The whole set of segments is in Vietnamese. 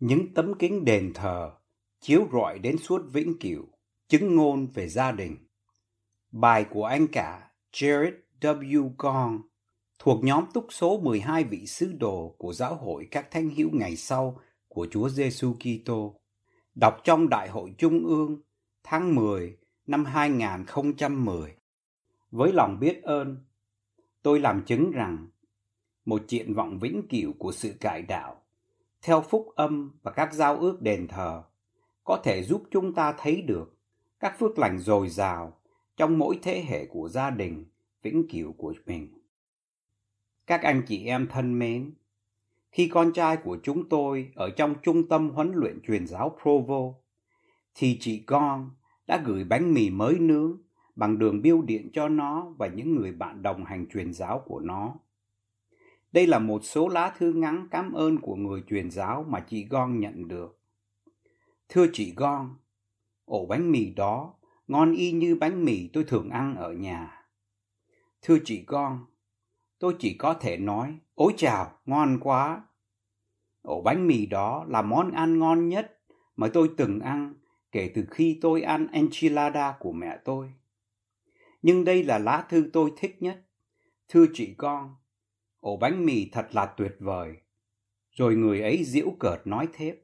Những tấm kính đền thờ chiếu rọi đến suốt vĩnh cửu, chứng ngôn về gia đình bài của anh cả, Jared W. Gong, thuộc nhóm túc số 12 vị sứ đồ của giáo hội các thánh hữu ngày sau của Chúa Giêsu Kitô, đọc trong Đại hội Trung ương tháng 10 năm 2010 với lòng biết ơn, tôi làm chứng rằng một triển vọng vĩnh cửu của sự cải đạo theo phúc âm và các giao ước đền thờ có thể giúp chúng ta thấy được các phước lành dồi dào trong mỗi thế hệ của gia đình vĩnh cửu của mình. Các anh chị em thân mến, khi con trai của chúng tôi ở trong trung tâm huấn luyện truyền giáo Provo, thì chị con đã gửi bánh mì mới nướng bằng đường biêu điện cho nó và những người bạn đồng hành truyền giáo của nó. Đây là một số lá thư ngắn cảm ơn của người truyền giáo mà chị Gon nhận được. Thưa chị Gon, ổ bánh mì đó ngon y như bánh mì tôi thường ăn ở nhà. Thưa chị Gon, tôi chỉ có thể nói, ôi chào, ngon quá. Ổ bánh mì đó là món ăn ngon nhất mà tôi từng ăn kể từ khi tôi ăn enchilada của mẹ tôi. Nhưng đây là lá thư tôi thích nhất. Thưa chị con, ổ bánh mì thật là tuyệt vời. Rồi người ấy giễu cợt nói thêm,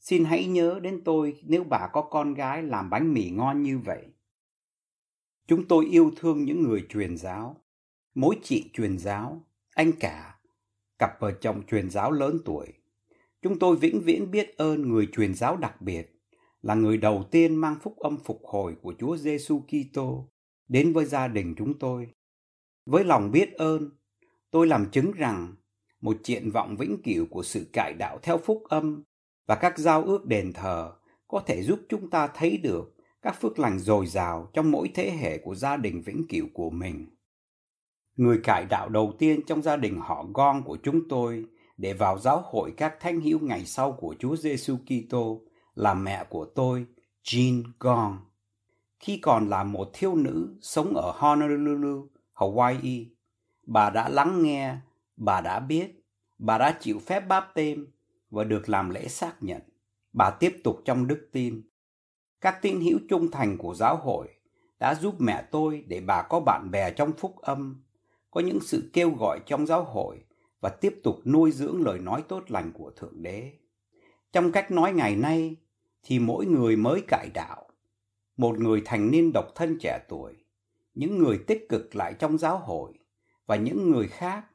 xin hãy nhớ đến tôi nếu bà có con gái làm bánh mì ngon như vậy. Chúng tôi yêu thương những người truyền giáo, mỗi chị truyền giáo, anh cả, cặp vợ chồng truyền giáo lớn tuổi. Chúng tôi vĩnh viễn biết ơn người truyền giáo đặc biệt, là người đầu tiên mang phúc âm phục hồi của Chúa Giêsu Kitô đến với gia đình chúng tôi. Với lòng biết ơn, tôi làm chứng rằng một triện vọng vĩnh cửu của sự cải đạo theo phúc âm và các giao ước đền thờ có thể giúp chúng ta thấy được các phước lành dồi dào trong mỗi thế hệ của gia đình vĩnh cửu của mình. Người cải đạo đầu tiên trong gia đình họ Gon của chúng tôi để vào giáo hội các thánh hữu ngày sau của Chúa Giêsu Kitô là mẹ của tôi, Jean Gon. Khi còn là một thiếu nữ sống ở Honolulu, Hawaii, bà đã lắng nghe, bà đã biết, bà đã chịu phép báp tên và được làm lễ xác nhận. Bà tiếp tục trong đức tin. Các tín hữu trung thành của giáo hội đã giúp mẹ tôi để bà có bạn bè trong phúc âm, có những sự kêu gọi trong giáo hội và tiếp tục nuôi dưỡng lời nói tốt lành của Thượng Đế. Trong cách nói ngày nay thì mỗi người mới cải đạo, một người thành niên độc thân trẻ tuổi, những người tích cực lại trong giáo hội và những người khác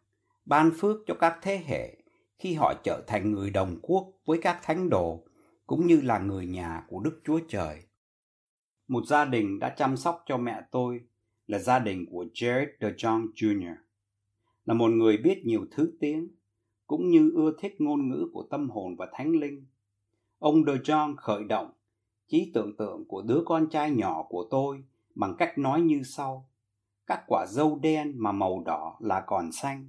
ban phước cho các thế hệ khi họ trở thành người đồng quốc với các thánh đồ cũng như là người nhà của Đức Chúa Trời. Một gia đình đã chăm sóc cho mẹ tôi là gia đình của Jared DeJohn Jr. Là một người biết nhiều thứ tiếng, cũng như ưa thích ngôn ngữ của tâm hồn và thánh linh. Ông DeJohn khởi động trí tưởng tượng của đứa con trai nhỏ của tôi bằng cách nói như sau các quả dâu đen mà màu đỏ là còn xanh.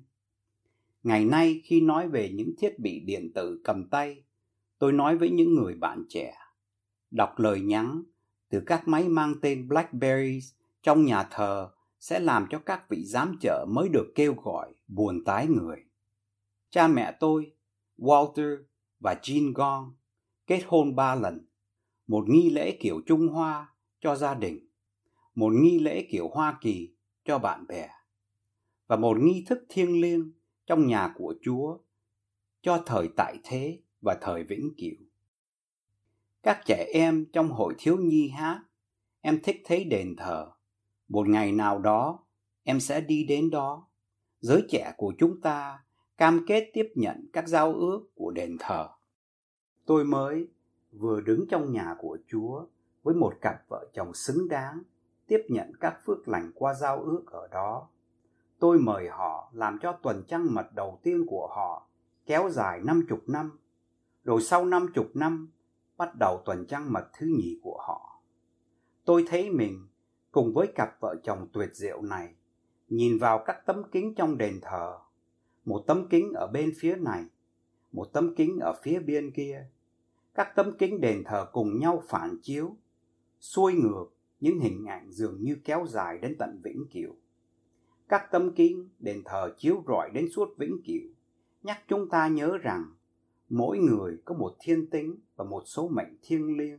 Ngày nay khi nói về những thiết bị điện tử cầm tay, tôi nói với những người bạn trẻ, đọc lời nhắn từ các máy mang tên Blackberry trong nhà thờ sẽ làm cho các vị giám trợ mới được kêu gọi buồn tái người. Cha mẹ tôi, Walter và Jean Gong kết hôn ba lần, một nghi lễ kiểu Trung Hoa cho gia đình, một nghi lễ kiểu Hoa Kỳ cho bạn bè và một nghi thức thiêng liêng trong nhà của Chúa cho thời tại thế và thời vĩnh cửu. Các trẻ em trong hội thiếu nhi hát, em thích thấy đền thờ. Một ngày nào đó, em sẽ đi đến đó. Giới trẻ của chúng ta cam kết tiếp nhận các giao ước của đền thờ. Tôi mới vừa đứng trong nhà của Chúa với một cặp vợ chồng xứng đáng tiếp nhận các phước lành qua giao ước ở đó. tôi mời họ làm cho tuần trăng mật đầu tiên của họ kéo dài năm chục năm, rồi sau năm chục năm bắt đầu tuần trăng mật thứ nhì của họ. Tôi thấy mình cùng với cặp vợ chồng tuyệt diệu này nhìn vào các tấm kính trong đền thờ, một tấm kính ở bên phía này, một tấm kính ở phía bên kia. Các tấm kính đền thờ cùng nhau phản chiếu, xuôi ngược những hình ảnh dường như kéo dài đến tận vĩnh cửu. Các tâm kinh đền thờ chiếu rọi đến suốt vĩnh cửu, nhắc chúng ta nhớ rằng mỗi người có một thiên tính và một số mệnh thiêng liêng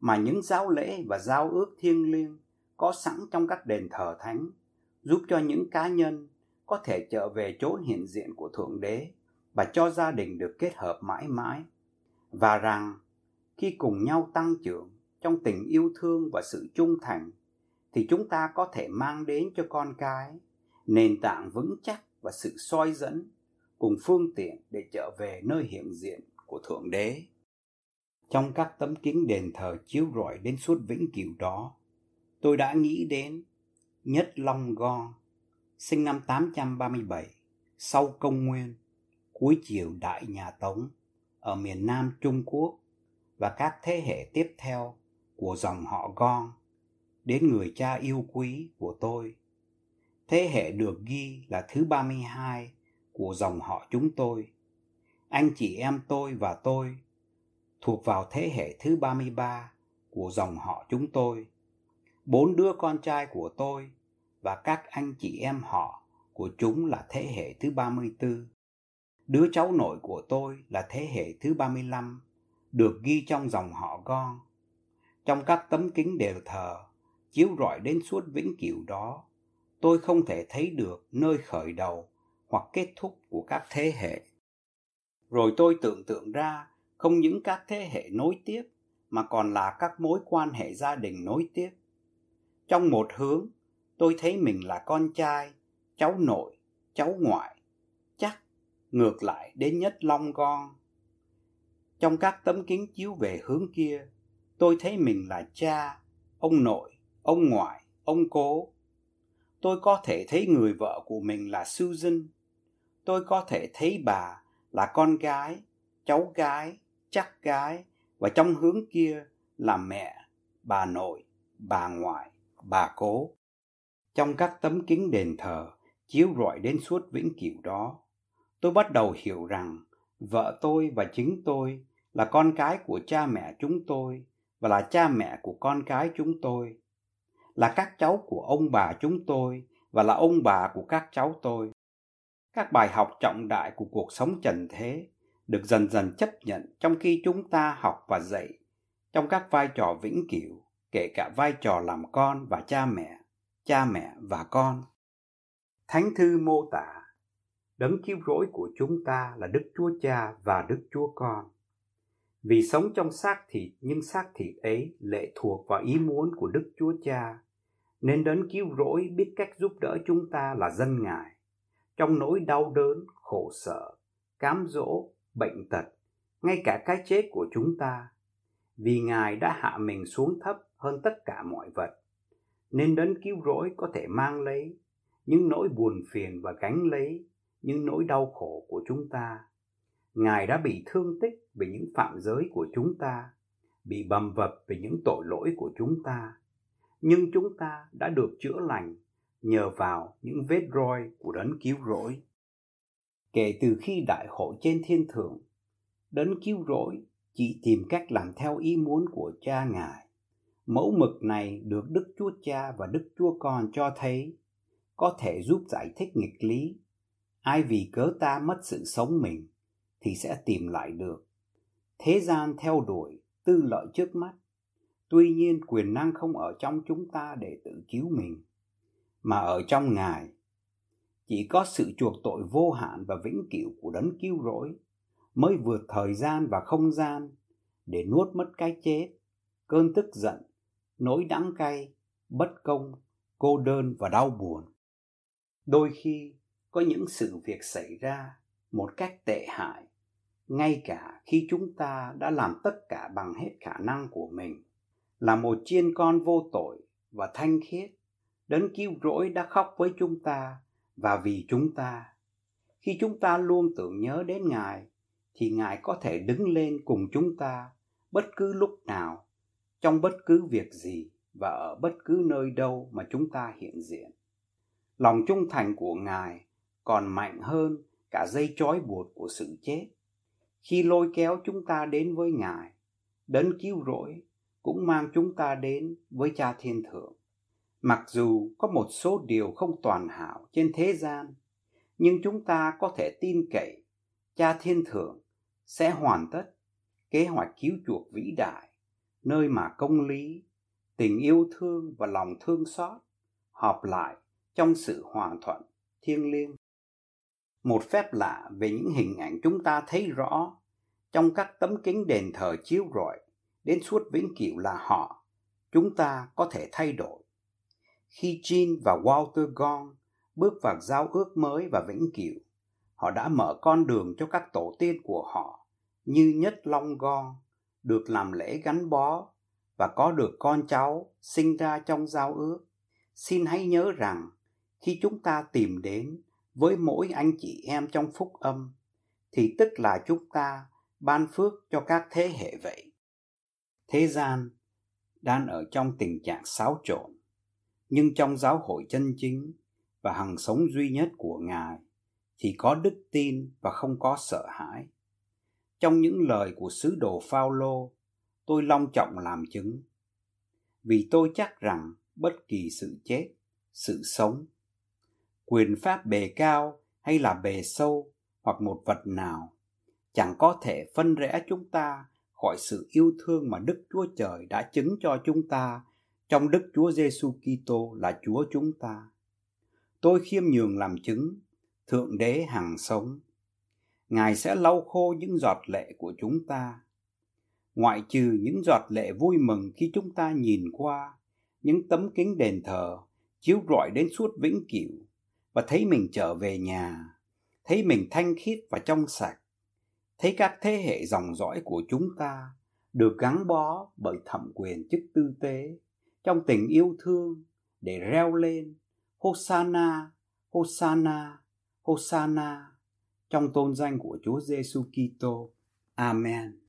mà những giáo lễ và giao ước thiêng liêng có sẵn trong các đền thờ thánh giúp cho những cá nhân có thể trở về chỗ hiện diện của thượng đế và cho gia đình được kết hợp mãi mãi và rằng khi cùng nhau tăng trưởng trong tình yêu thương và sự trung thành thì chúng ta có thể mang đến cho con cái nền tảng vững chắc và sự soi dẫn cùng phương tiện để trở về nơi hiện diện của thượng đế. Trong các tấm kính đền thờ chiếu rọi đến suốt vĩnh cửu đó tôi đã nghĩ đến Nhất Long Go, sinh năm 837, sau công nguyên, cuối triều Đại Nhà Tống, ở miền Nam Trung Quốc và các thế hệ tiếp theo của dòng họ Gong đến người cha yêu quý của tôi. Thế hệ được ghi là thứ 32 của dòng họ chúng tôi. Anh chị em tôi và tôi thuộc vào thế hệ thứ 33 của dòng họ chúng tôi bốn đứa con trai của tôi và các anh chị em họ của chúng là thế hệ thứ 34. Đứa cháu nội của tôi là thế hệ thứ 35, được ghi trong dòng họ Gon. Trong các tấm kính đều thờ, chiếu rọi đến suốt vĩnh cửu đó, tôi không thể thấy được nơi khởi đầu hoặc kết thúc của các thế hệ. Rồi tôi tưởng tượng ra không những các thế hệ nối tiếp mà còn là các mối quan hệ gia đình nối tiếp trong một hướng tôi thấy mình là con trai cháu nội cháu ngoại chắc ngược lại đến nhất long con trong các tấm kính chiếu về hướng kia tôi thấy mình là cha ông nội ông ngoại ông cố tôi có thể thấy người vợ của mình là susan tôi có thể thấy bà là con gái cháu gái chắc gái và trong hướng kia là mẹ bà nội bà ngoại bà cố. Trong các tấm kính đền thờ chiếu rọi đến suốt vĩnh cửu đó, tôi bắt đầu hiểu rằng vợ tôi và chính tôi là con cái của cha mẹ chúng tôi và là cha mẹ của con cái chúng tôi, là các cháu của ông bà chúng tôi và là ông bà của các cháu tôi. Các bài học trọng đại của cuộc sống trần thế được dần dần chấp nhận trong khi chúng ta học và dạy trong các vai trò vĩnh cửu kể cả vai trò làm con và cha mẹ, cha mẹ và con. Thánh thư mô tả, đấng cứu rỗi của chúng ta là Đức Chúa Cha và Đức Chúa Con. Vì sống trong xác thịt nhưng xác thịt ấy lệ thuộc vào ý muốn của Đức Chúa Cha, nên đến cứu rỗi biết cách giúp đỡ chúng ta là dân Ngài, trong nỗi đau đớn, khổ sở, cám dỗ, bệnh tật, ngay cả cái chết của chúng ta, vì Ngài đã hạ mình xuống thấp hơn tất cả mọi vật nên đến cứu rỗi có thể mang lấy những nỗi buồn phiền và gánh lấy những nỗi đau khổ của chúng ta ngài đã bị thương tích vì những phạm giới của chúng ta, bị bầm vập vì những tội lỗi của chúng ta. Nhưng chúng ta đã được chữa lành nhờ vào những vết roi của đấng cứu rỗi. Kể từ khi đại hội trên thiên thượng, đấng cứu rỗi chỉ tìm cách làm theo ý muốn của cha ngài. Mẫu mực này được Đức Chúa Cha và Đức Chúa Con cho thấy, có thể giúp giải thích nghịch lý. Ai vì cớ ta mất sự sống mình? Thì sẽ tìm lại được. Thế gian theo đuổi tư lợi trước mắt. Tuy nhiên quyền năng không ở trong chúng ta để tự cứu mình, mà ở trong Ngài. Chỉ có sự chuộc tội vô hạn và vĩnh cửu của đấng cứu rỗi mới vượt thời gian và không gian để nuốt mất cái chết, cơn tức giận nỗi đắng cay, bất công, cô đơn và đau buồn. Đôi khi có những sự việc xảy ra một cách tệ hại, ngay cả khi chúng ta đã làm tất cả bằng hết khả năng của mình. Là một chiên con vô tội và thanh khiết, đấng cứu rỗi đã khóc với chúng ta và vì chúng ta. Khi chúng ta luôn tưởng nhớ đến Ngài, thì Ngài có thể đứng lên cùng chúng ta bất cứ lúc nào, trong bất cứ việc gì và ở bất cứ nơi đâu mà chúng ta hiện diện. Lòng trung thành của Ngài còn mạnh hơn cả dây trói buộc của sự chết. Khi lôi kéo chúng ta đến với Ngài, đến cứu rỗi cũng mang chúng ta đến với Cha Thiên Thượng. Mặc dù có một số điều không toàn hảo trên thế gian, nhưng chúng ta có thể tin cậy Cha Thiên Thượng sẽ hoàn tất kế hoạch cứu chuộc vĩ đại, nơi mà công lý, tình yêu thương và lòng thương xót hợp lại trong sự hòa thuận thiêng liêng. Một phép lạ về những hình ảnh chúng ta thấy rõ trong các tấm kính đền thờ chiếu rọi đến suốt vĩnh cửu là họ, chúng ta có thể thay đổi. Khi Jean và Walter Gong bước vào giao ước mới và vĩnh cửu, họ đã mở con đường cho các tổ tiên của họ như Nhất Long Gong được làm lễ gắn bó và có được con cháu sinh ra trong giao ước. Xin hãy nhớ rằng khi chúng ta tìm đến với mỗi anh chị em trong phúc âm thì tức là chúng ta ban phước cho các thế hệ vậy. Thế gian đang ở trong tình trạng xáo trộn, nhưng trong giáo hội chân chính và hằng sống duy nhất của Ngài thì có đức tin và không có sợ hãi. Trong những lời của sứ đồ Phaolô, tôi long trọng làm chứng. Vì tôi chắc rằng bất kỳ sự chết, sự sống, quyền pháp bề cao hay là bề sâu hoặc một vật nào chẳng có thể phân rẽ chúng ta khỏi sự yêu thương mà Đức Chúa Trời đã chứng cho chúng ta trong Đức Chúa Giêsu Kitô là Chúa chúng ta. Tôi khiêm nhường làm chứng, Thượng Đế hằng sống. Ngài sẽ lau khô những giọt lệ của chúng ta. Ngoại trừ những giọt lệ vui mừng khi chúng ta nhìn qua những tấm kính đền thờ chiếu rọi đến suốt vĩnh cửu và thấy mình trở về nhà, thấy mình thanh khiết và trong sạch, thấy các thế hệ dòng dõi của chúng ta được gắn bó bởi thẩm quyền chức tư tế trong tình yêu thương để reo lên Hosanna, Hosanna, Hosanna trong tôn danh của Chúa Giêsu Kitô. Amen.